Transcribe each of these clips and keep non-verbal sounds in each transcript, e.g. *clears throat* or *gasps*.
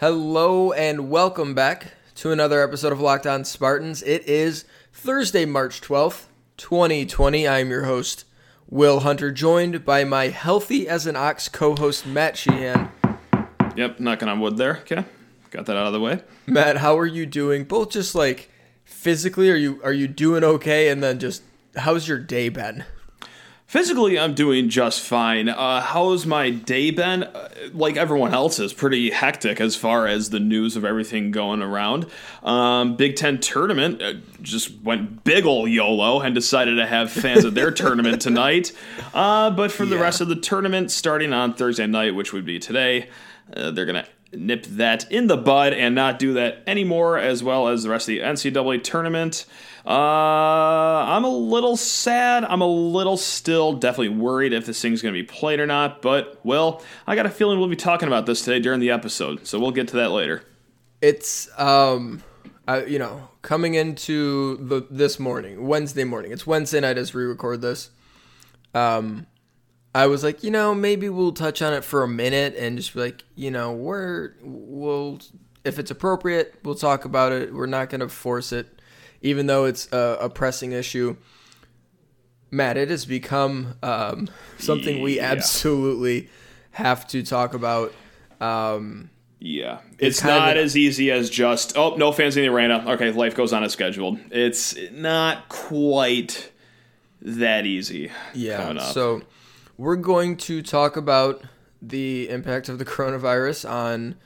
Hello and welcome back to another episode of Locked On Spartans. It is Thursday, March 12th, 2020. I'm your host, Will Hunter, joined by my healthy as an ox co host, Matt Sheehan. Yep, knocking on wood there. Okay, got that out of the way. Matt, how are you doing? Both just like physically, are you are you doing okay? And then just how's your day been? Physically, I'm doing just fine. Uh, how's my day been? Uh, like everyone else is pretty hectic as far as the news of everything going around. Um, Big Ten tournament uh, just went big ol' YOLO and decided to have fans at their *laughs* tournament tonight. Uh, but for the rest of the tournament, starting on Thursday night, which would be today, uh, they're going to nip that in the bud and not do that anymore, as well as the rest of the NCAA tournament. Uh, I'm a little sad. I'm a little still definitely worried if this thing's going to be played or not. But, well, I got a feeling we'll be talking about this today during the episode. So we'll get to that later. It's um, you know, coming into the this morning, Wednesday morning. It's Wednesday night as we record this. Um, I was like, you know, maybe we'll touch on it for a minute and just be like, you know, we're we'll if it's appropriate, we'll talk about it. We're not going to force it, even though it's a, a pressing issue. Matt, it has become um, something we Yeah. absolutely have to talk about. Um, Yeah. It's, kind not as easy as just, oh, no fans in the arena. Okay, life goes on as scheduled. It's not quite that easy. Yeah. coming up. So we're going to talk about the impact of the coronavirus on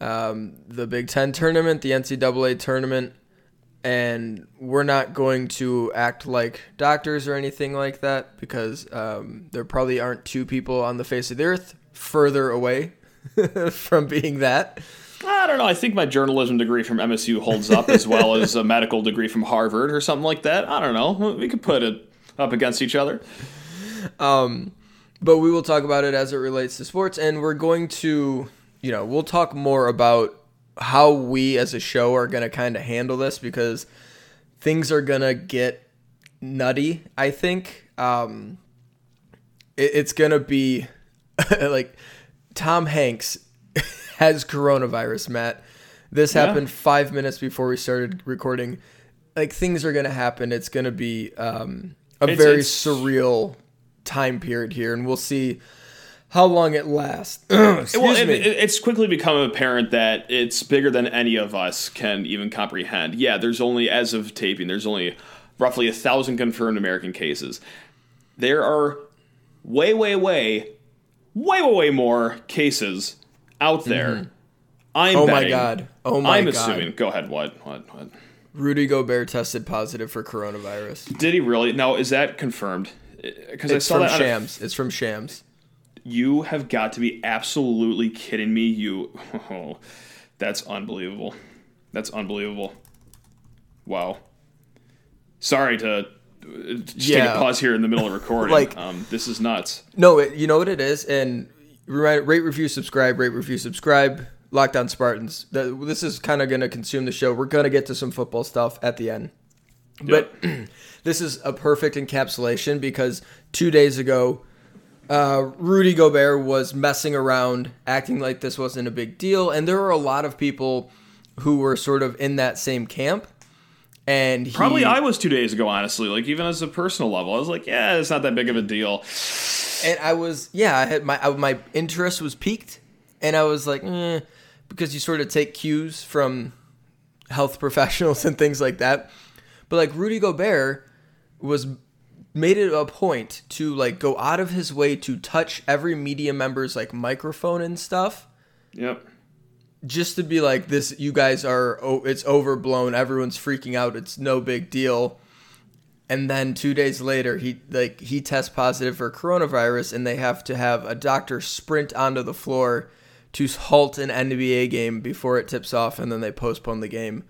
um, the Big Ten tournament, the NCAA tournament, and we're not going to act like doctors or anything like that because um, there probably aren't two people on the face of the earth further away *laughs* from being that. I don't know. I think my journalism degree from MSU holds up as well as a medical degree from Harvard or something like that. I don't know. We could put it up against each other. But we will talk about it as it relates to sports and we're going to you know we'll talk more about how we as a show are going to kind of handle this because things are going to get nutty i think. Um it, it's going to be *laughs* like tom hanks *laughs* has coronavirus matt. This Yeah. happened five minutes before we started recording. Like things are going to happen. It's going to be um a It's- very it's- surreal time period here and we'll see how long it lasts *clears throat* excuse well, it, me it- it's quickly become apparent that it's bigger than any of us can even comprehend. Yeah, there's only, as of taping, there's only roughly a thousand confirmed American cases. There are way, way, way, way, way, way more cases out there. Mm-hmm. I'm oh my god oh my God. I'm god assuming. Go ahead. What? What? What? rudy gobert tested positive for coronavirus Did he really? Now, is that confirmed? Because I it's saw from that. a- shams it's from shams you have got to be absolutely kidding me. You, *laughs* oh, that's unbelievable. That's unbelievable. Wow. Sorry to uh, just take a pause here in the middle of *laughs* recording. Like- um, this is nuts. No, it, you know what it is, and rate, review, subscribe, rate, review, subscribe. Locked On Spartans. This is kind of going to consume the show. We're going to get to some football stuff at the end, but *clears throat* this is a perfect encapsulation because two days ago, uh, Rudy Gobert was messing around, acting like this wasn't a big deal, and there were a lot of people who were sort of in that same camp. And he, Probably I was two days ago, honestly. Like even as a personal level, I was like, yeah, it's not that big of a deal. and I was yeah, I had my I, my interest was peaked, and I was like, eh, because you sort of take cues from health *laughs* professionals and things like that. But like Rudy Gobert was made it a point to like go out of his way to touch every media member's like microphone and stuff. Yep. just to be like this you guys are oh, it's overblown everyone's freaking out it's no big deal. And then 2 days later he like he tests positive for coronavirus and they have to have a doctor sprint onto the floor to halt an NBA game before it tips off and then they postpone the game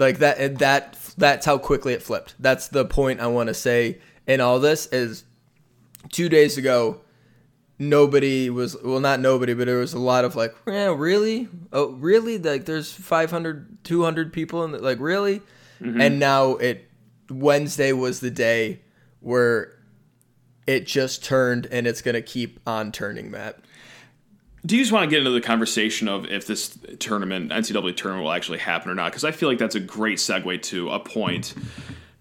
like that that that's how quickly it flipped. That's the point I want to say in all this is 2 days ago nobody was well not nobody but there was a lot of like yeah really? Oh really? Like there's 500 200 people in the, like really? Mm-hmm. And now it wednesday was the day where it just turned and it's gonna keep on turning matt do you just want to get into the conversation of if this tournament, NCAA tournament, will actually happen or not? Because I feel like that's a great segue to a point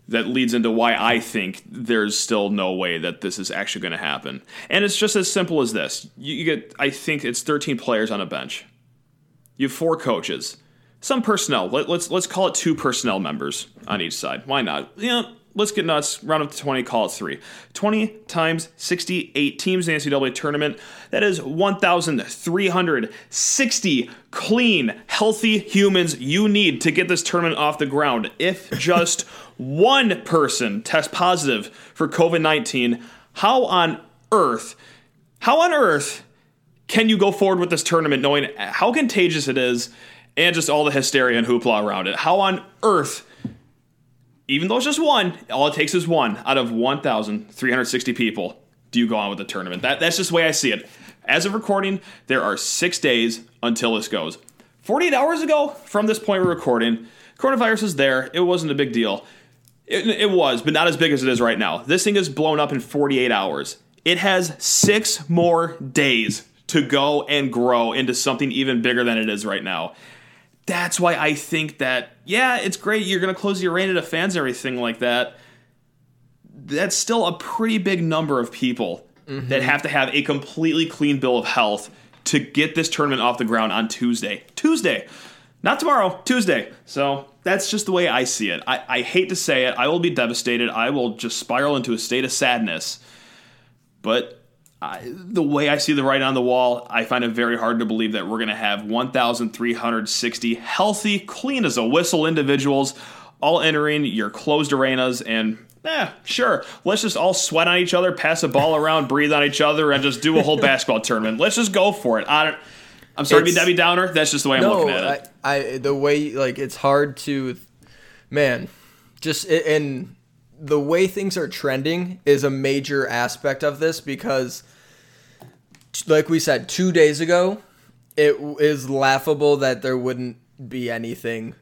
that leads into why I think there's still no way that this is actually going to happen. And it's just as simple as this: you, you get, I think it's 13 players on a bench. You have four coaches, some personnel. Let, let's let's call it two personnel members on each side. Why not? Yeah, let's get nuts. Round up to 20, call it three. 20 times 68 teams in the NCAA tournament. That is 1,360 clean, healthy humans you need to get this tournament off the ground. If *laughs* just one person tests positive for COVID 19, how on earth, how on earth can you go forward with this tournament knowing how contagious it is and just all the hysteria and hoopla around it? How on earth even though it's just one, all it takes is one out of 1,360 people. Do you go on with the tournament? That, that's just the way I see it. As of recording, there are six days until this goes. 48 hours ago, from this point we're recording, coronavirus is there. It wasn't a big deal. It, it was, but not as big as it is right now. This thing is blown up in 48 hours. It has six more days to go and grow into something even bigger than it is right now that's why I think that, yeah, it's great. You're going to close your arena to fans and everything like that. That's still a pretty big number of people mm-hmm. that have to have a completely clean bill of health to get this tournament off the ground on Tuesday. Tuesday. Not tomorrow, Tuesday. So that's just the way I see it. I, I hate to say it. I will be devastated. I will just spiral into a state of sadness. But I, the way I see the writing on the wall, I find it very hard to believe that we're going to have 1,360 healthy, clean as a whistle individuals all entering your closed arenas and eh, sure, let's just all sweat on each other, pass a ball around, breathe on each other, and just do a whole *laughs* basketball tournament. Let's just go for it. I am sorry it's, to be Debbie Downer. That's just the way I'm looking at it. I, I the way like it's hard to, man, just and the way things are trending is a major aspect of this because like we said 2 days ago it is laughable that there wouldn't be anything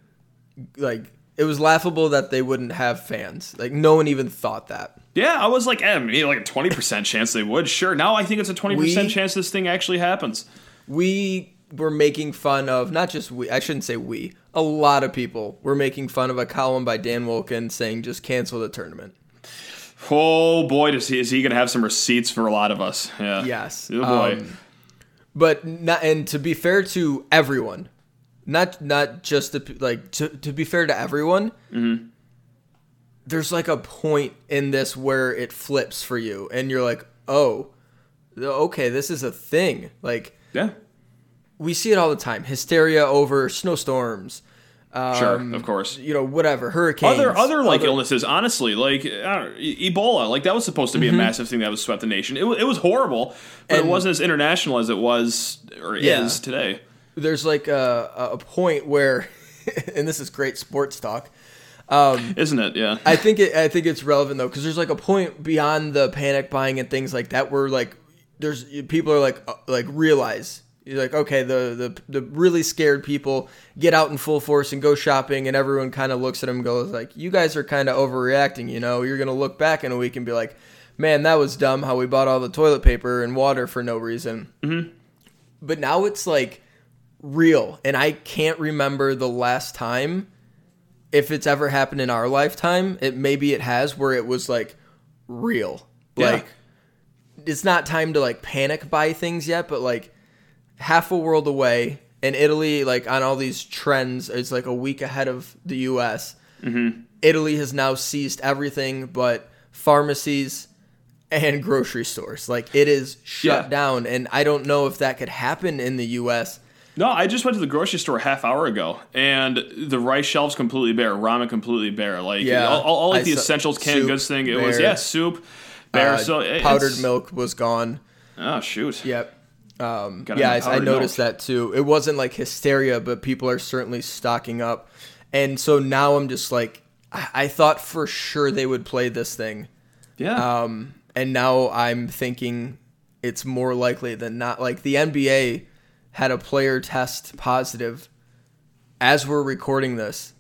like it was laughable that they wouldn't have fans. Like no one even thought that. Yeah i was like eh, maybe like a 20% *laughs* chance they would. Sure now i think it's a 20% we, chance this thing actually happens. we were making fun of not just we i shouldn't say we a lot of people were making fun of a column by dan wolken saying just cancel the tournament Oh boy, does he is he going to have some receipts for a lot of us? Yeah. Yes. Oh boy. Um, but not, and to be fair to everyone, not not just the like to to be fair to everyone. Mm-hmm. There's like a point in this where it flips for you, and you're like, oh, okay, this is a thing. Like, yeah, we see it all the time: hysteria over snowstorms, um, sure, of course. You know, whatever hurricanes. Other other like other... illnesses, honestly, like Ebola, like that was supposed to be mm-hmm. a massive thing that was swept the nation. It, it was horrible, but and, it wasn't as international as it was or yeah, is today. There's like a, a point where, *laughs* and this is great sports talk. Um, Isn't it? Yeah. I think it. I think it's relevant though because there's like a point beyond the panic buying and things like that where like there's people are like uh, like realize you're like, okay, the, the the really scared people get out in full force and go shopping, and everyone kind of looks at them and goes like, you guys are kind of overreacting. You know, you're gonna look back in a week and be like, man, that was dumb how we bought all the toilet paper and water for no reason. Mm-hmm. But now it's like real, and I can't remember the last time if it's ever happened in our lifetime. It maybe it has where it was like real, yeah. like. It's not time to like panic buy things yet, but like half a world away, and Italy, like on all these trends, is like a week ahead of the U.S. Mm-hmm. Italy has now seized everything but pharmacies and grocery stores. Like it is shut yeah. down, and I don't know if that could happen in the U.S. No, I just went to the grocery store a half hour ago, and the rice shelves completely bare, ramen completely bare. Like yeah, all, all like I the essentials canned goods thing. It bare. was yeah, soup, bare. Uh, so powdered milk was gone. Oh shoot. Yep. Um, yeah, I, I noticed milk. that too. It wasn't like hysteria, but people are certainly stocking up. And so now I'm just like, I, I thought for sure they would play this thing. Yeah. Um, and now I'm thinking it's more likely than not. Like the NBA had a player test positive as we're recording this,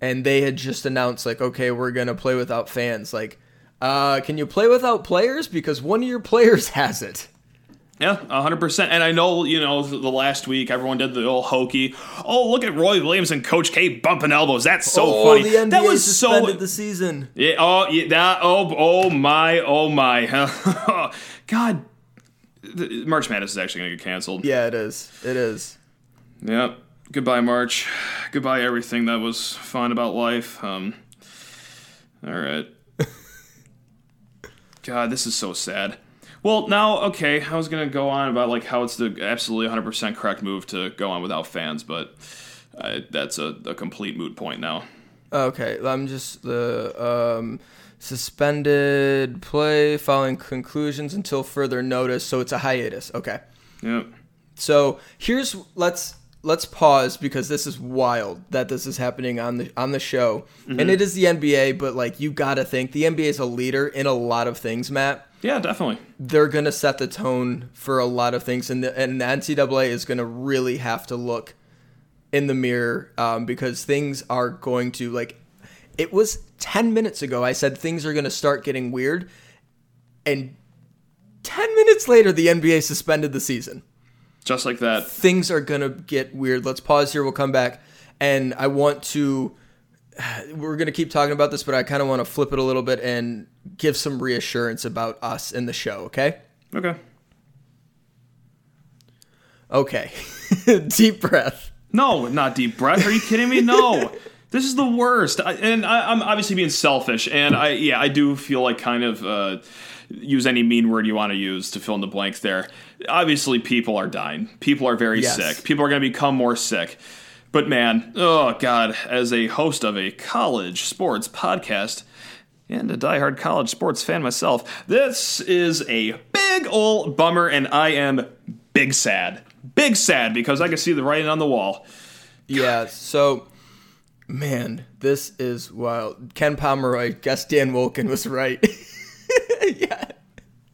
and they had just announced like, okay, we're gonna play without fans. Like, uh, can you play without players because one of your players *laughs* has it? Yeah, hundred percent. And I know, you know, the last week everyone did the old hokey. Oh, look at Roy Williams and Coach K bumping elbows. That's so oh, funny. The NBA that was suspended so. the season. Yeah. Oh, yeah. That. Oh. Oh my. Oh my. *laughs* God. March Madness is actually gonna get canceled. Yeah, it is. It is. Yep. Goodbye, March. Goodbye, everything that was fun about life. Um. All right. *laughs* God, this is so sad. Well, now, okay, I was gonna go on about like how it's the absolutely 100% correct move to go on without fans, but uh, that's a, a complete moot point now. Okay, I'm just the um, suspended play following conclusions until further notice. So it's a hiatus. Okay. Yep. So here's let's let's pause because this is wild that this is happening on the on the show, Mm-hmm. and it is the NBA. But like you gotta think the NBA is a leader in a lot of things, Matt. Yeah, definitely. They're gonna set the tone for a lot of things, and the, and the NCAA is gonna really have to look in the mirror um, because things are going to like. It was ten minutes ago. I said things are gonna start getting weird, and ten minutes later, the NBA suspended the season Just like that. things are gonna get weird. Let's pause here. We'll come back, and I want to. *sighs* We're gonna keep talking about this, but I kind of want to flip it a little bit and give some reassurance about us in the show. Okay. Okay. Okay. *laughs* Deep breath. No, not deep breath. Are you kidding me? No. *laughs* This is the worst, I, and I, I'm obviously being selfish, and I yeah I do feel like kind of uh, use any mean word you want to use to fill in the blanks there. Obviously, people are dying. People are very Yes. sick. People are going to become more sick. But man, oh god, as a host of a college sports podcast and a diehard college sports fan myself, this is a big ol' bummer, and I am big sad, big sad because I can see the writing on the wall. Yeah. So, man, this is wild. Ken Pomeroy, guess Dan Wolken was right. *laughs* yeah.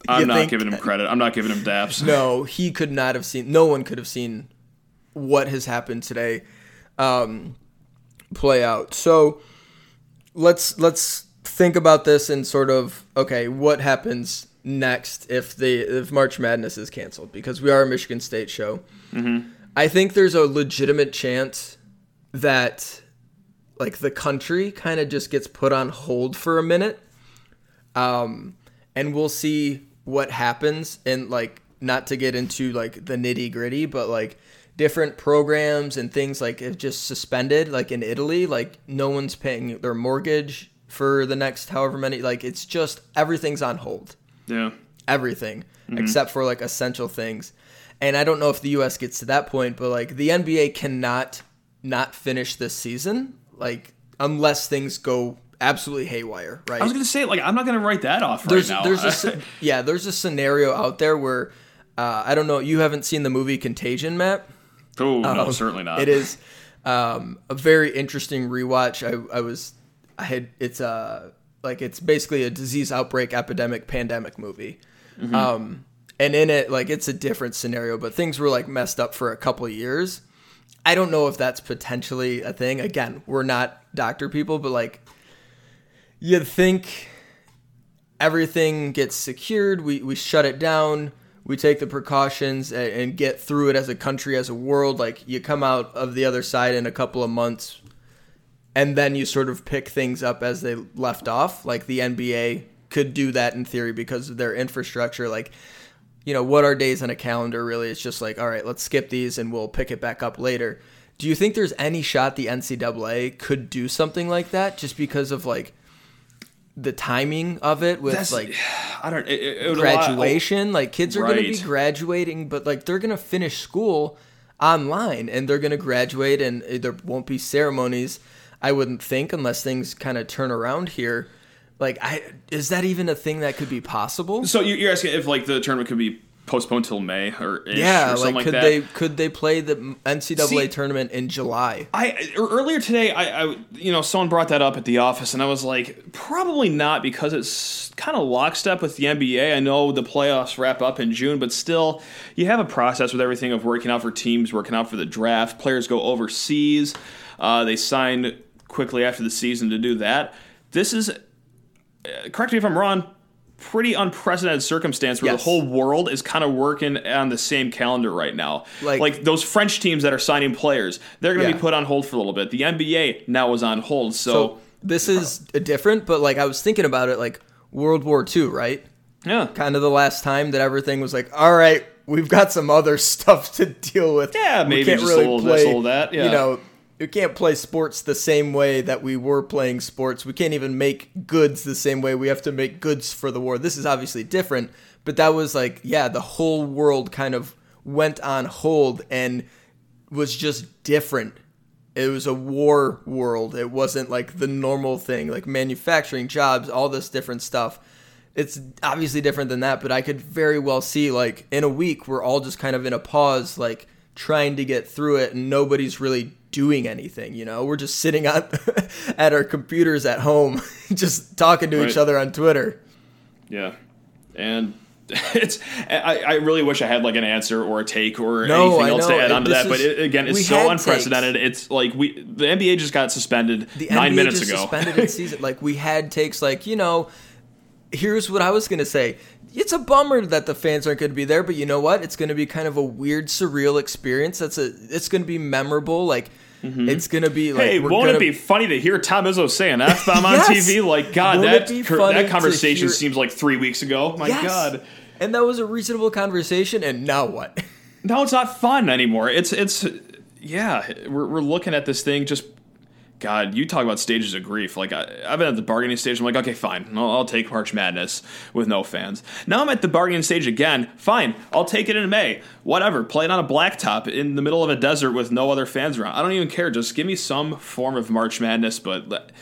I'm You not think- giving him credit. I'm not giving him daps. No, he could not have seen. No one could have seen what has happened today um, play out. So let's let's think about this and sort of okay, what happens next if the if March Madness is canceled because we are a Michigan State show. I think there's a legitimate chance that like the country kind of just gets put on hold for a minute um, and we'll see what happens and like not to get into like the nitty gritty but like different programs and things like have just suspended like in italy like no one's paying their mortgage for the next however many like it's just everything's on hold Yeah. everything except for like essential things and i don't know if the us gets to that point but like the nba cannot not finish this season like unless things go absolutely haywire right I was gonna say like I'm not gonna write that off there's right now. there's a *laughs* yeah there's a scenario out there where uh, I don't know you haven't seen the movie Contagion, Matt. Oh no, certainly not. It is um, a very interesting rewatch. I I was I had it's a like it's basically a disease outbreak epidemic pandemic movie. Um, and in it like it's a different scenario, but things were like messed up for a couple years. I don't know if that's potentially a thing. Again, we're not doctor people, but like you'd think everything gets secured. We we shut it down. We take the precautions and, and get through it as a country, as a world. Like you come out of the other side in a couple of months, and then you sort of pick things up as they left off. Like the NBA could do that in theory because of their infrastructure. Like you know what are days on a calendar really? It's just like all right, let's skip these and we'll pick it back up later. Do you think there's any shot the NCAA could do something like that just because of like the timing of it with That's like *sighs* I don't it, it, it would allow- graduation. Like kids are going to be graduating, but like they're going to finish school online and they're going to graduate, and eh, there won't be ceremonies. I wouldn't think unless things kind of turn around here. Like, I is that even a thing that could be possible? So you're asking if like the tournament could be postponed till May or Yeah, or like something like, could that. they could they play the NCAA See- tournament in July? I er- earlier today, I, I you know someone brought that up at the office, and I was like, probably not because it's kind of lockstep with the NBA. I know the playoffs wrap up in June, but still, you have a process with everything of working out for teams, working out for the draft. Players go overseas. Uh, they sign quickly after the season to do that. This is, uh, correct me if I'm wrong, pretty unprecedented circumstance where Yes. the whole world is kind of working on the same calendar right now. Like- Like, those French teams that are signing players, they're going to Yeah. be put on hold for a little bit. The NBA now is on hold, so, So this is a different, but like I was thinking about it, like World War II, right? yeah. Kind of the last time that everything was like, all right, we've got some other *laughs* stuff to deal with. Yeah, We maybe can't just a little this, a little that, yeah. You know, you can't play sports the same way that we were playing sports. We can't even make goods the same way we have to make goods for the war. This is obviously different, but that was like, yeah, the whole world kind of went on hold and was just different it was a war world. It wasn't like the normal thing, like manufacturing jobs, all this different stuff. It's obviously different than that, but I could very well see like in a week we're all just kind of in a pause, like trying to get through it, and nobody's really doing anything. You know, we're just sitting on *laughs* at our computers at home, *laughs* just talking to each other on Twitter. Yeah, and *laughs* it's I, I really wish I had like an answer or a take or No, anything I else know. to add on to This that. But it, again, it's so unprecedented. It's like we the NBA just got suspended the nine NBA minutes just ago. suspended its season. Like we had takes like you know, here's what I was gonna say. It's a bummer that the fans aren't going to be there, but you know what? It's going to be kind of a weird, surreal experience. That's a. It's going to be memorable. Like it's going to be like. Mm-hmm. hey, we're won't gonna, it be funny to hear Tom Izzo say an F bomb on *laughs* Yes! TV? Like, God, Won't that it cur- that conversation hear- seems like three weeks ago. My Yes! God. And that was a reasonable conversation. And now what? *laughs* No, it's not fun anymore. It's it's yeah, we're we're looking at this thing just God, you talk about stages of grief. Like I, I've been at the bargaining stage. I'm like, okay, fine, I'll, I'll take March Madness with no fans. Now I'm at the bargaining stage again. Fine, I'll take it in May. Whatever, play it on a blacktop in the middle of a desert with no other fans around. I don't even care. Just give me some form of March Madness. But let,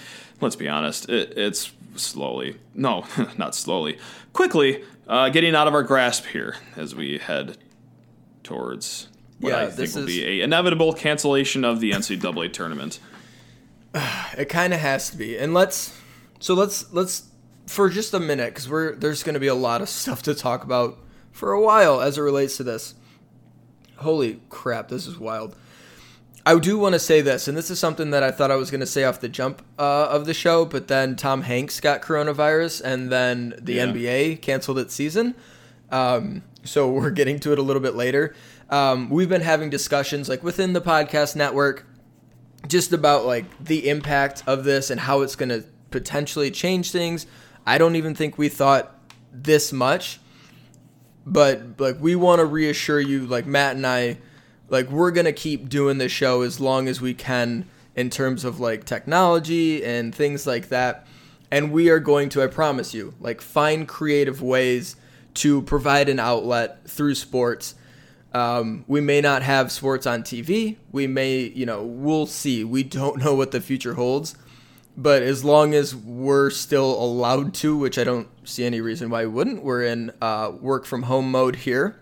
let's be honest, it, it's slowly, no, *laughs* not slowly, quickly uh, getting out of our grasp here as we head towards what Yeah, I think will is- be a inevitable cancellation of the NCAA tournament. *sighs* It kind of has to be. And let's so let's let's for just a minute cuz we're there's going to be a lot of stuff to talk about for a while as it relates to this. Holy crap, this is wild. I do want to say this, and this is something that I thought I was going to say off the jump uh, of the show, but then Tom Hanks got coronavirus, and then the Yeah. NBA canceled its season. Um, so *laughs* we're getting to it a little bit later. Um, we've been having discussions like within the podcast network just about like the impact of this and how it's going to potentially change things. I don't even think we thought this much, but like we want to reassure you, like Matt and I, like we're going to keep doing the show as long as we can in terms of like technology and things like that. And we are going to, I promise you, like find creative ways to provide an outlet through sports um, we may not have sports on TV. We may, you know, we'll see. We don't know what the future holds. But as long as we're still allowed to, which I don't see any reason why we wouldn't, we're in uh, work from home mode here.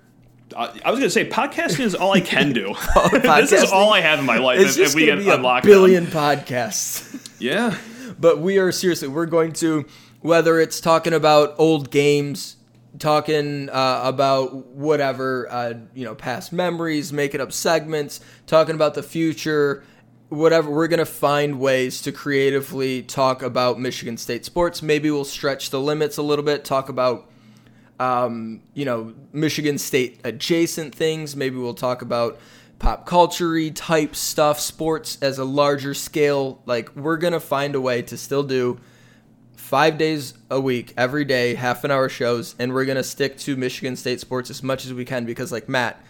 I, was going to say, podcasting is all I can do. *laughs* *laughs* this is all I have in my life. It's if, if we get be a unlocked. billion podcasts. *laughs* Yeah. but we are seriously, we're going to, whether it's talking about old games, talking uh, about whatever, uh, you know, past memories, making up segments, talking about the future, whatever. We're going to find ways to creatively talk about Michigan State sports. Maybe we'll stretch the limits a little bit, talk about. Um, you know, Michigan State adjacent things. Maybe we'll talk about pop culture type stuff, sports as a larger scale. Like, we're going to find a way to still do five days a week, every day, half an hour shows, and we're gonna stick to Michigan State sports as much as we can because, like Matt,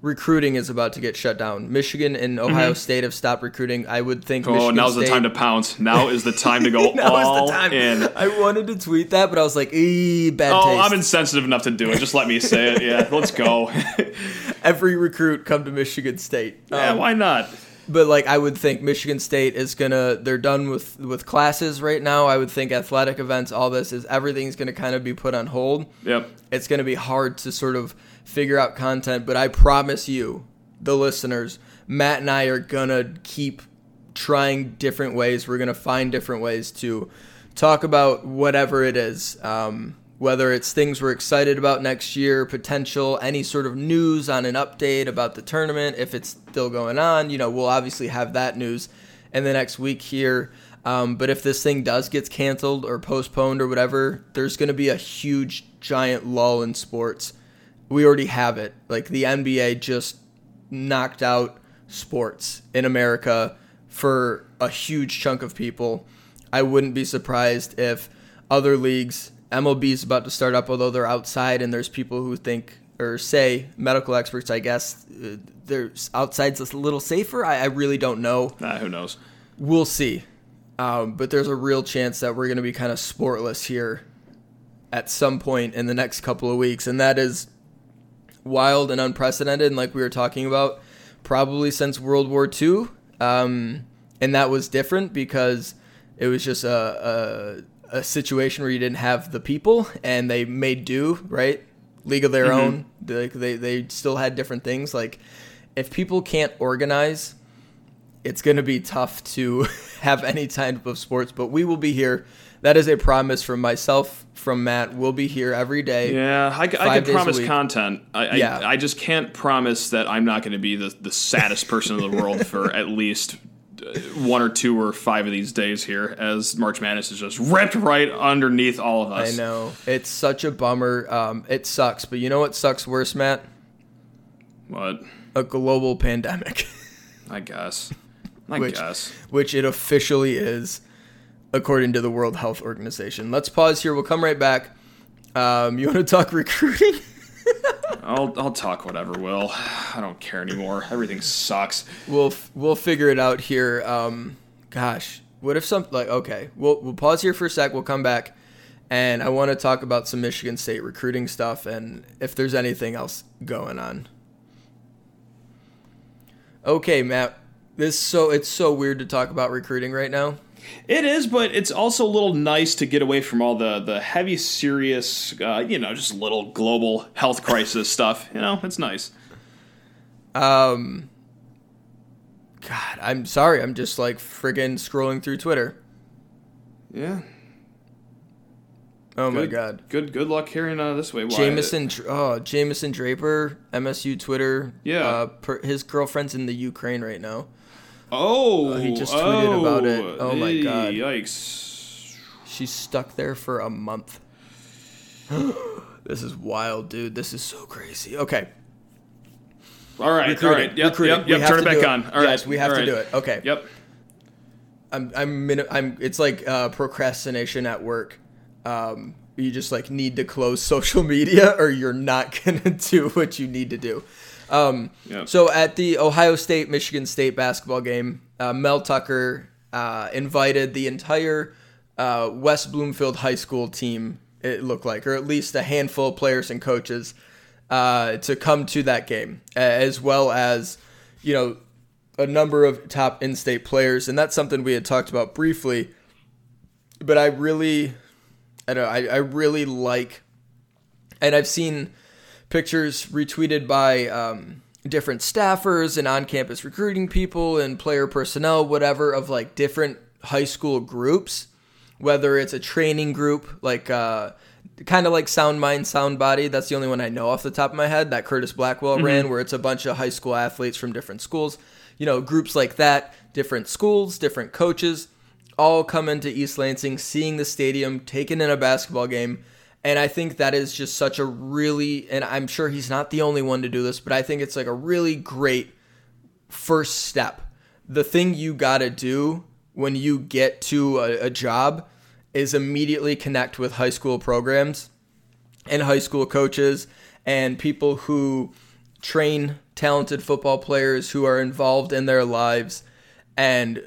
recruiting is about to get shut down. Michigan and Ohio State have stopped recruiting. I would think. Mm-hmm. Oh, Michigan now's the time to pounce. Now is the time to go *laughs* Now all is the time. in. I wanted to tweet that, but I was like, "Ee, bad taste. Oh, taste." I'm insensitive enough to do it. Just let me say it. Yeah, let's go. *laughs* Every recruit come to Michigan State. yeah, Um, why not? But like I would think Michigan State is gonna they're done with with classes right now. I would think athletic events, all this is everything's gonna kind of be put on hold. Yep. It's gonna be hard to sort of figure out content, but I promise you, the listeners, Matt and I are gonna keep trying different ways. We're gonna find different ways to talk about whatever it is. Um, whether it's things we're excited about next year, potential, any sort of news on an update about the tournament, if it's still going on, you know, we'll obviously have that news in the next week here. Um, but if this thing does get canceled or postponed or whatever, there's going to be a huge, giant lull in sports. We already have it. Like the NBA just knocked out sports in America for a huge chunk of people. I wouldn't be surprised if other leagues, MLB is about to start up, although they're outside, and there's people who think or say medical experts, I guess, uh, there's outside's a little safer. I, I really don't know. Nah, who knows? We'll see. Um, but there's a real chance that we're going to be kind of sportless here at some point in the next couple of weeks, and that is wild and unprecedented. And like we were talking about, probably since World War II, um, and that was different because it was just a, a, a situation where you didn't have the people, and they made do right, league of their Mhm. own. Like they they still had different things. Like if people can't organize it's going to be tough to *laughs* have any type of sports, but we will be here. That is a promise from myself, from Matt. We'll be here every day. Yeah, I, I can promise content. I, I, Yeah. I just can't promise that I'm not going to be the, the saddest person in the world for *laughs* at least one or two or five of these days here, as March Madness is just ripped right underneath all of us. I know. It's such a bummer. Um, it sucks, but you know what sucks worse, Matt? What? A global pandemic, *laughs* I guess. I Which- guess. which it officially is, according to the World Health Organization. Let's pause here. We'll come right back. Um, you want to talk recruiting? *laughs* I'll I'll talk whatever, Will. I don't care anymore. Everything sucks. we'll we'll figure it out here. Um, gosh, what if some like okay, we'll we'll pause here for a sec. We'll come back, and I want to talk about some Michigan State recruiting stuff and if there's anything else going on. Okay, Matt. This so it's so weird to talk about recruiting right now. It is, but it's also a little nice to get away from all the the heavy, serious, uh, you know, just little global health crisis stuff. You know, it's nice. Um, God, I'm sorry. I'm just like friggin' scrolling through Twitter. Yeah. Oh my God. Good good luck hearing uh, this way. Why- Jameson, oh Jameson Draper, MSU Twitter. Yeah. uh, per, his girlfriend's in the Ukraine right now. Oh, he just tweeted about it. Oh my God. Yikes! She's stuck there for a month. *gasps* this is wild, dude. This is so crazy. Okay, All right, recruiting. all right. Yep, recruiting. yep, yep. Turn it back on. All right. yes, we have all to right. do it. Okay. Yep. I'm I'm I'm it's like uh, procrastination at work. Um, you just like need to close *laughs* social media or you're not gonna *laughs* do what you need to do. Um, Yep. So at the Ohio State Michigan State basketball game, uh, Mel Tucker uh, invited the entire uh, West Bloomfield High School team. It looked like, or at least a handful of players and coaches, uh, to come to that game, as well as you know a number of top in-state players, and that's something we had talked about briefly. But I really, I don't know, I, I really like, and I've seen pictures retweeted by um, different staffers and on-campus recruiting people and player personnel, whatever, of like different high school groups, whether it's a training group like. Uh, Kind of like Sound Mind, Sound Body. That's the only one I know off the top of my head that Curtis Blackwell ran, where it's a bunch of high school athletes from different schools. You know, groups like that, different schools, different coaches, all come into East Lansing, seeing the stadium, taking in a basketball game. And I think that is just such a really, and I'm sure he's not the only one to do this, but I think it's like a really great first step. The thing you got to do when you get to a, a job is immediately connect with high school programs and high school coaches and people who train talented football players who are involved in their lives and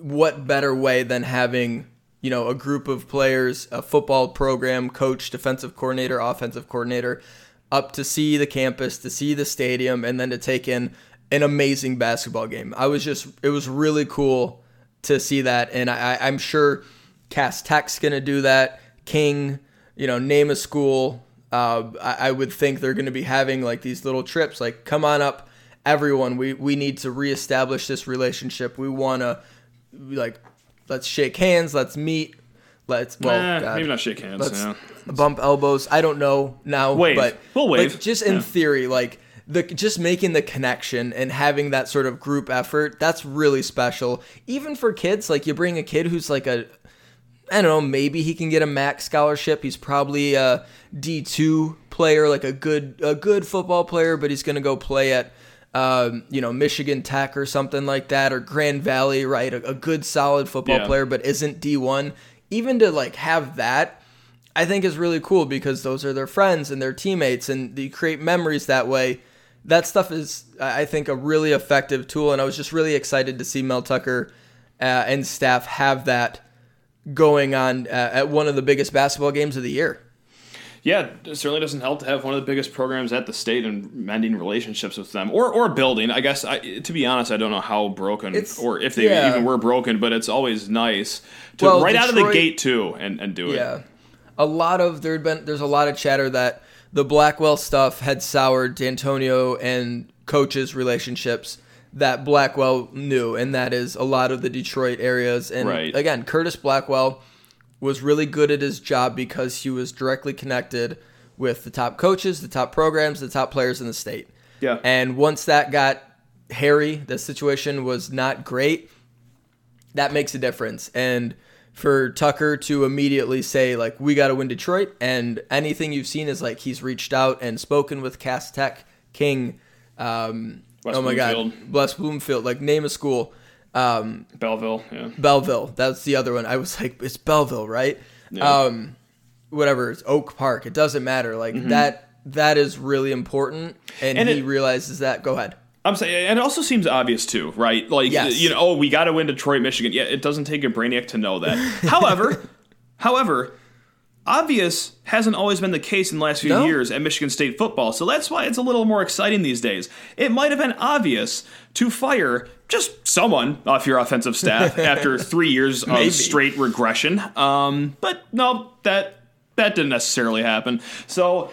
what better way than having you know a group of players a football program coach defensive coordinator offensive coordinator up to see the campus to see the stadium and then to take in an amazing basketball game i was just it was really cool to see that and i i'm sure Cass Tech's gonna do that. King, you know, name a school. Uh, I, I would think they're gonna be having like these little trips. Like, come on up, everyone. We we need to reestablish this relationship. We wanna like, let's shake hands. Let's meet. Let's well, Eh, God, maybe not shake hands. let's yeah. bump elbows. I don't know now, Wave. but We'll wave. Like, just in Yeah. theory, like the just making the connection and having that sort of group effort, that's really special. Even for kids, like you bring a kid who's like a I don't know, maybe he can get a max scholarship. He's probably a D2 player, like a good a good football player, but he's going to go play at um, you know, Michigan Tech or something like that, or Grand Valley, right? A, a good, solid football Yeah. player, but isn't D1. Even to like have that, I think is really cool because those are their friends and their teammates, and you create memories that way. That stuff is, I think, a really effective tool, and I was just really excited to see Mel Tucker uh, and staff have that going on uh, at one of the biggest basketball games of the year. Yeah, it certainly doesn't help to have one of the biggest programs at the state and mending relationships with them, or or building. I guess I, to be honest, I don't know how broken It's- or if they yeah. even were broken, but it's always nice to Well, right out of the gate too and, and do it. Yeah, a lot of there'd been there's a lot of chatter that the Blackwell stuff had soured Dantonio and coaches' relationships that Blackwell knew, and that is a lot of the Detroit areas. And Right. again, Curtis Blackwell was really good at his job because he was directly connected with the top coaches, the top programs, the top players in the state. Yeah. And once that got hairy, the situation was not great. That makes a difference. And for Tucker to immediately say like we got to win Detroit, and anything you've seen is like he's reached out and spoken with Cass Tech King. Um, oh my Bloomfield. God, West Bloomfield. Like name a school. Um, Belleville. Yeah. Belleville. That's the other one. I was like, it's Belleville, right? Yeah. Um, whatever. It's Oak Park. It doesn't matter. Like that. That is really important, and, And he it- realizes that. Go ahead. I'm saying, and it also seems obvious too, right? Like, Yes. you know, oh, we got to win Detroit, Michigan. Yeah, it doesn't take a brainiac to know that. however, *laughs* however, obvious hasn't always been the case in the last few No. years at Michigan State football. So that's why it's a little more exciting these days. It might have been obvious to fire just someone off your offensive staff *laughs* after three years of straight regression. Um, but no, that that didn't necessarily happen. So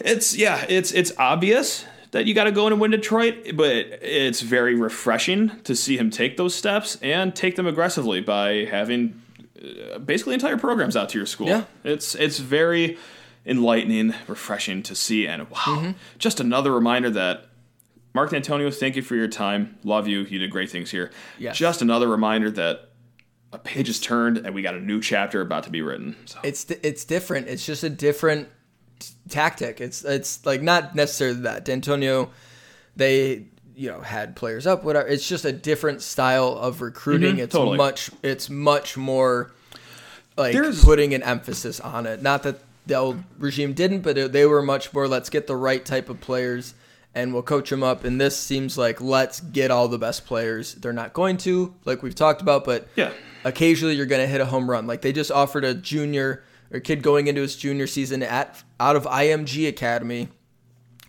it's yeah, it's it's obvious that you got to go in and win Detroit, but it's very refreshing to see him take those steps and take them aggressively by having basically entire programs out to your school. Yeah. It's it's very enlightening, refreshing to see, and wow, just another reminder that. Mark Dantonio, thank you for your time. Love you. You did great things here. Yes. Just another reminder that a page is turned and we got a new chapter about to be written. So. It's it's different. It's just a different t- tactic. It's it's like not necessarily that Dantonio, they you know had players up whatever. It's just a different style of recruiting. Mhm, it's totally. much it's much more like There's- putting an emphasis on it. Not that the old regime didn't, but it- they were much more. Let's get the right type of players. And we'll coach them up. And this seems like let's get all the best players. They're not going to, like we've talked about, but Yeah. occasionally you're going to hit a home run. Like they just offered a junior or kid going into his junior season at out of IMG Academy,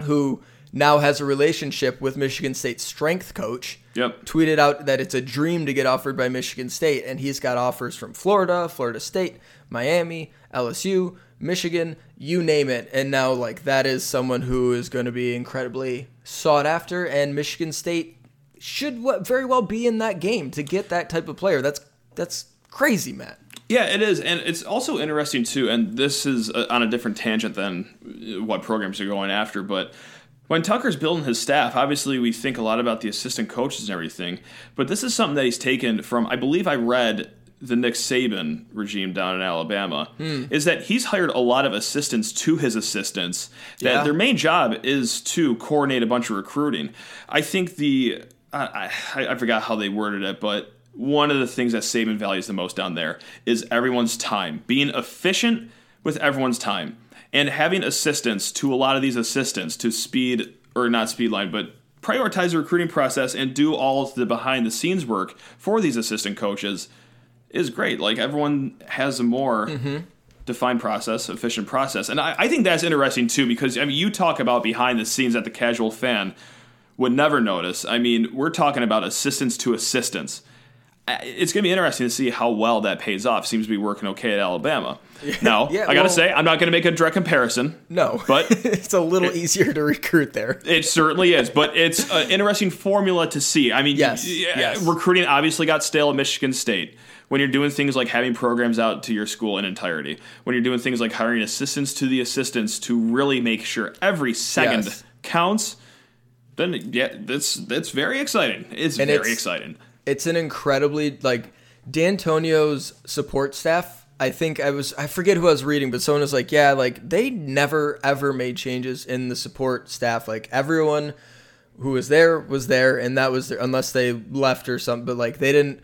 who now has a relationship with Michigan State strength coach. Yep. Tweeted out that it's a dream to get offered by Michigan State, and he's got offers from Florida, Florida State, Miami, LSU, Michigan, you name it. And now, like, that is someone who is going to be incredibly sought after, and Michigan State should very well be in that game to get that type of player. That's that's crazy, Matt. Yeah, it is, and it's also interesting too. And this is uh on a different tangent than uh, what programs are going after. But when Tucker's building his staff, obviously we think a lot about the assistant coaches and everything. But this is something that he's taken from. I believe I read the Nick Saban regime down in Alabama. Hmm. Is that he's hired a lot of assistants to his assistants. That Yeah. their main job is to coordinate a bunch of recruiting. I think the I, I, I forgot how they worded it, but one of the things that Saban values the most down there is everyone's time, being efficient with everyone's time, and having assistants to a lot of these assistants to speed or not speed line, but prioritize the recruiting process and do all the behind the scenes work for these assistant coaches is great. Like everyone has a more mm-hmm. defined process, efficient process. And I, I think that's interesting too, because I mean you talk about behind the scenes that the casual fan would never notice. I mean, we're talking about assistants to assistants. It's going to be interesting to see how well that pays off. Seems to be working okay at Alabama. *laughs* Now, Yeah, I got to well- say, I'm not going to make a direct comparison. No, But- *laughs* it's a little easier to recruit there. It certainly is, but it's an interesting formula to see. I mean, Yes, yes. recruiting obviously got stale at Michigan State. When you're doing things like having programs out to your school in entirety, when you're doing things like hiring assistants to the assistants to really make sure every second Yes. counts, Then yeah, that's that's very exciting. It's And very it's- exciting. It's an incredibly like Dantonio's support staff. I think I was I forget who I was reading, but someone was like, yeah, like they never ever made changes in the support staff. Like everyone who was there was there, and that was their, unless they left or something. But like they didn't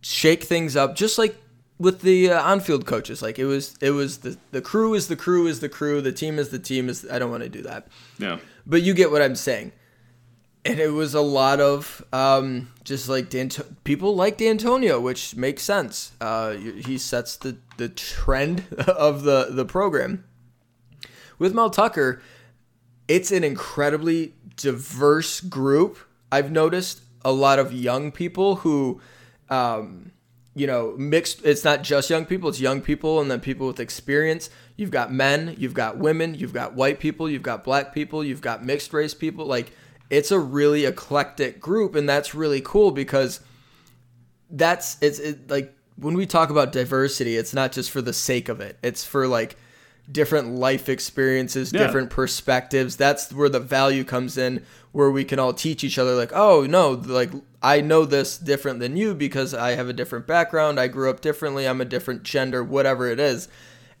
shake things up, just like with the uh, on-field coaches. Like it was it was the the crew is the crew is the crew, the team is the team is. I don't want to do that Yeah. but you get what I'm saying. And it was a lot of um, just like D'Anto- people like Dantonio, which makes sense. Uh, he sets the, the trend *laughs* of the, the program. With Mel Tucker, it's an incredibly diverse group. I've noticed a lot of young people who, um, you know, mixed. It's not just young people; it's young people and then people with experience. You've got men, you've got women, you've got white people, you've got black people, you've got mixed race people. Like it's a really eclectic group, and that's really cool because that's it's it, like when we talk about diversity, it's not just for the sake of it. It's for like different life experiences, Yeah. different perspectives. That's where the value comes in, where we can all teach each other. Like, oh no, like I know this different than you because I have a different background. I grew up differently. I'm a different gender, whatever it is,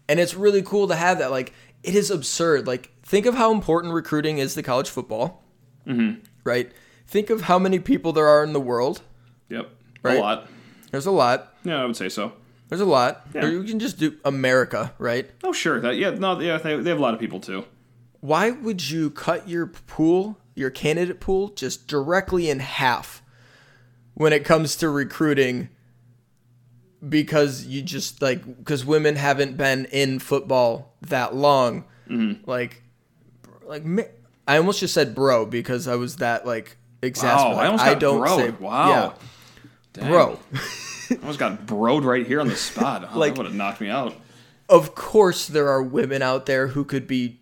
and it's really cool to have that. Like, it is absurd. Like, think of how important recruiting is to college football. Mm-hmm. Right. Think of how many people there are in the world. Yep. Right. A lot. There's a lot. Yeah, I would say so. There's a lot. Yeah. Or you can just do America, right? Oh, sure. That yeah, no, yeah, they, they have a lot of people too. Why would you cut your pool, your candidate pool, just directly in half when it comes to recruiting? Because you just like because women haven't been in football that long, Mm-hmm. like, like I almost just said bro because I was that like exasperated. Wow, I almost got broed. Wow. yeah, bro. I almost got broed right here on the spot. Oh, *laughs* Like- that would have knocked me out. of course there are women out there who could be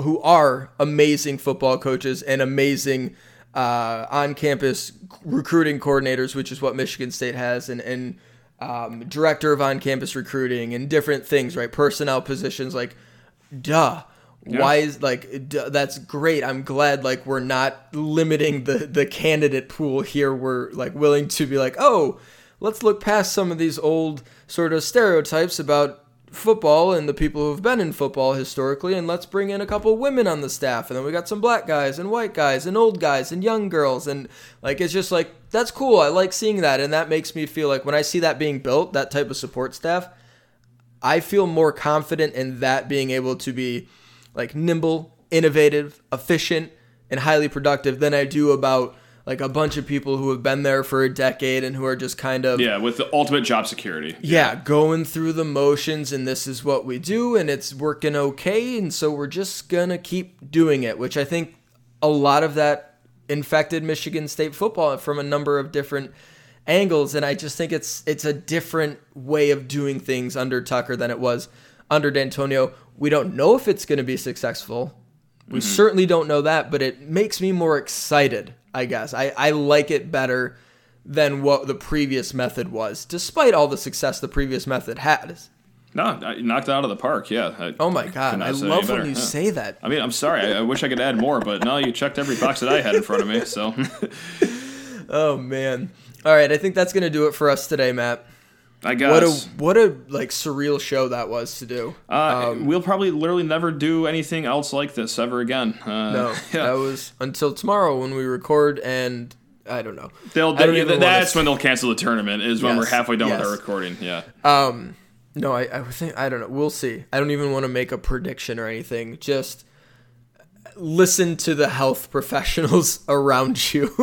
who are amazing football coaches and amazing uh, on-campus recruiting coordinators which is what michigan state has and, and um, director of on-campus recruiting and different things right personnel positions like duh why is like duh, that's great. I'm glad like we're not limiting the the candidate pool here. We're like willing to be like oh let's look past some of these old sort of stereotypes about football and the people who've been in football historically and let's bring in a couple women on the staff and then we got some black guys and white guys and old guys and young girls and like it's just like that's cool. I like seeing that and that makes me feel like when i see that being built that type of support staff I feel more confident in that being able to be like nimble, innovative, efficient, and highly productive than I do about like a bunch of people who have been there for a decade and who are just kind of Yeah, with the ultimate job security. yeah, going through the motions and this is what we do and it's working okay and so we're just going to keep doing it, which I think a lot of that infected Michigan State football from a number of different angles and I just think it's it's a different way of doing things under Tucker than it was under Dantonio. We don't know if it's going to be successful. We mm-hmm. certainly don't know that, but it makes me more excited, I guess. I, I like it better than what the previous method was, despite all the success the previous method had. No, I knocked it out of the park. Yeah. I Oh my god, I love when you Yeah. say that. I mean, I'm sorry. I, I wish I could add more, but no, you checked every box that I had in front of me. So, *laughs* Oh man. All right, I think that's gonna do it for us today, Matt. I guess What a what a like surreal show that was to do. uh, we'll probably literally never do anything else like this ever again. Uh, No, *laughs* yeah. that was until tomorrow when we record, and I don't know. They'll, I don't that's when they'll cancel the tournament. Is when we're halfway done with our recording. Yeah. Um, no, I, I think I don't know. We'll see. I don't even want to make a prediction or anything. Just listen to the health professionals *laughs* around you. *laughs*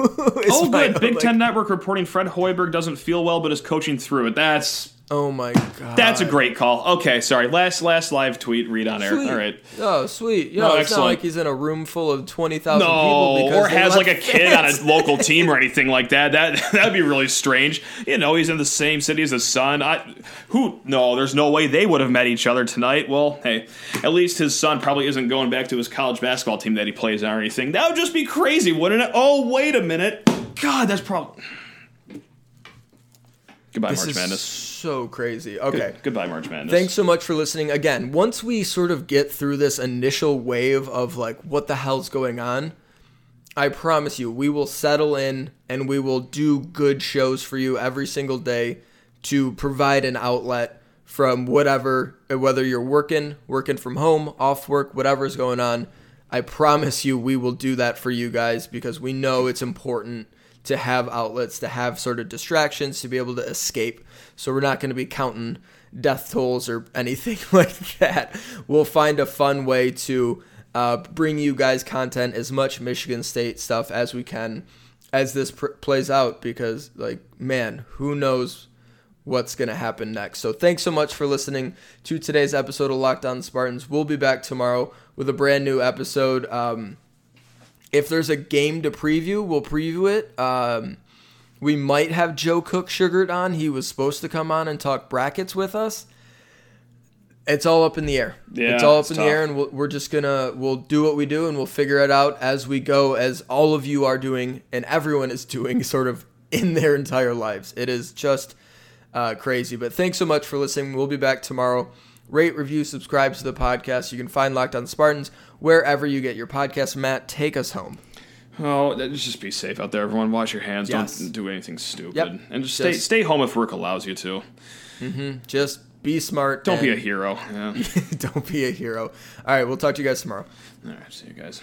Oh, good. Big like- Ten Network reporting Fred Hoiberg doesn't feel well, but is coaching through it. That's Oh my god. that's a great call. Okay, sorry. Last last live tweet read on air. Sweet. All right. Oh, sweet. You No, know, it's excellent. not like he's in a room full of 20,000 people. No, because or has like a kid on a local team or *laughs* anything like that. That *laughs* that'd be really strange. You know, he's in the same city as his son. I who no, there's no way they would have met each other tonight. Well, hey, at least his son probably isn't going back to his college basketball team that he plays on or anything. That would just be crazy, wouldn't it? Oh, wait a minute. God, that's probably Goodbye, This March is Madness. so crazy. Okay. Goodbye, March Madness. Thanks so much for listening. Again, once we sort of get through this initial wave of like what the hell's going on, I promise you, we will settle in and we will do good shows for you every single day to provide an outlet from whatever, whether you're working, working from home, off work, whatever's going on. I promise you, we will do that for you guys because we know it's important to have outlets, to have sort of distractions, to be able to escape. So we're not going to be counting death tolls or *laughs* anything like that. We'll find a fun way to uh, bring you guys content, as much Michigan State stuff as we can as this pr- plays out because, like, man, who knows what's going to happen next. So thanks so much for listening to today's episode of Locked On Spartans. We'll be back tomorrow with a brand new episode. Um, if there's a game to preview, we'll preview it. Um, we might have Joe Cook Sugared on. He was supposed to come on and talk brackets with us. It's all up in the air. Yeah, it's all up it's in tough. the air, and we'll, we're just gonna we'll do what we do, and we'll figure it out as we go, as all of you are doing, and everyone is *laughs* doing, sort of in their entire lives. It is just uh, crazy. But thanks so much for listening. We'll be back tomorrow. Rate, review, subscribe to the podcast. You can find Locked On Spartans wherever you get your podcast. Matt, take us home. Oh, just be safe out there, everyone. Wash your hands. Yes. Don't do anything stupid. Yep. And just stay Just- stay home if work allows you to. Mm-hmm. Just be smart. Don't be a hero. Yeah. *laughs* don't be a hero. All right, we'll talk to you guys tomorrow. All right. See you guys.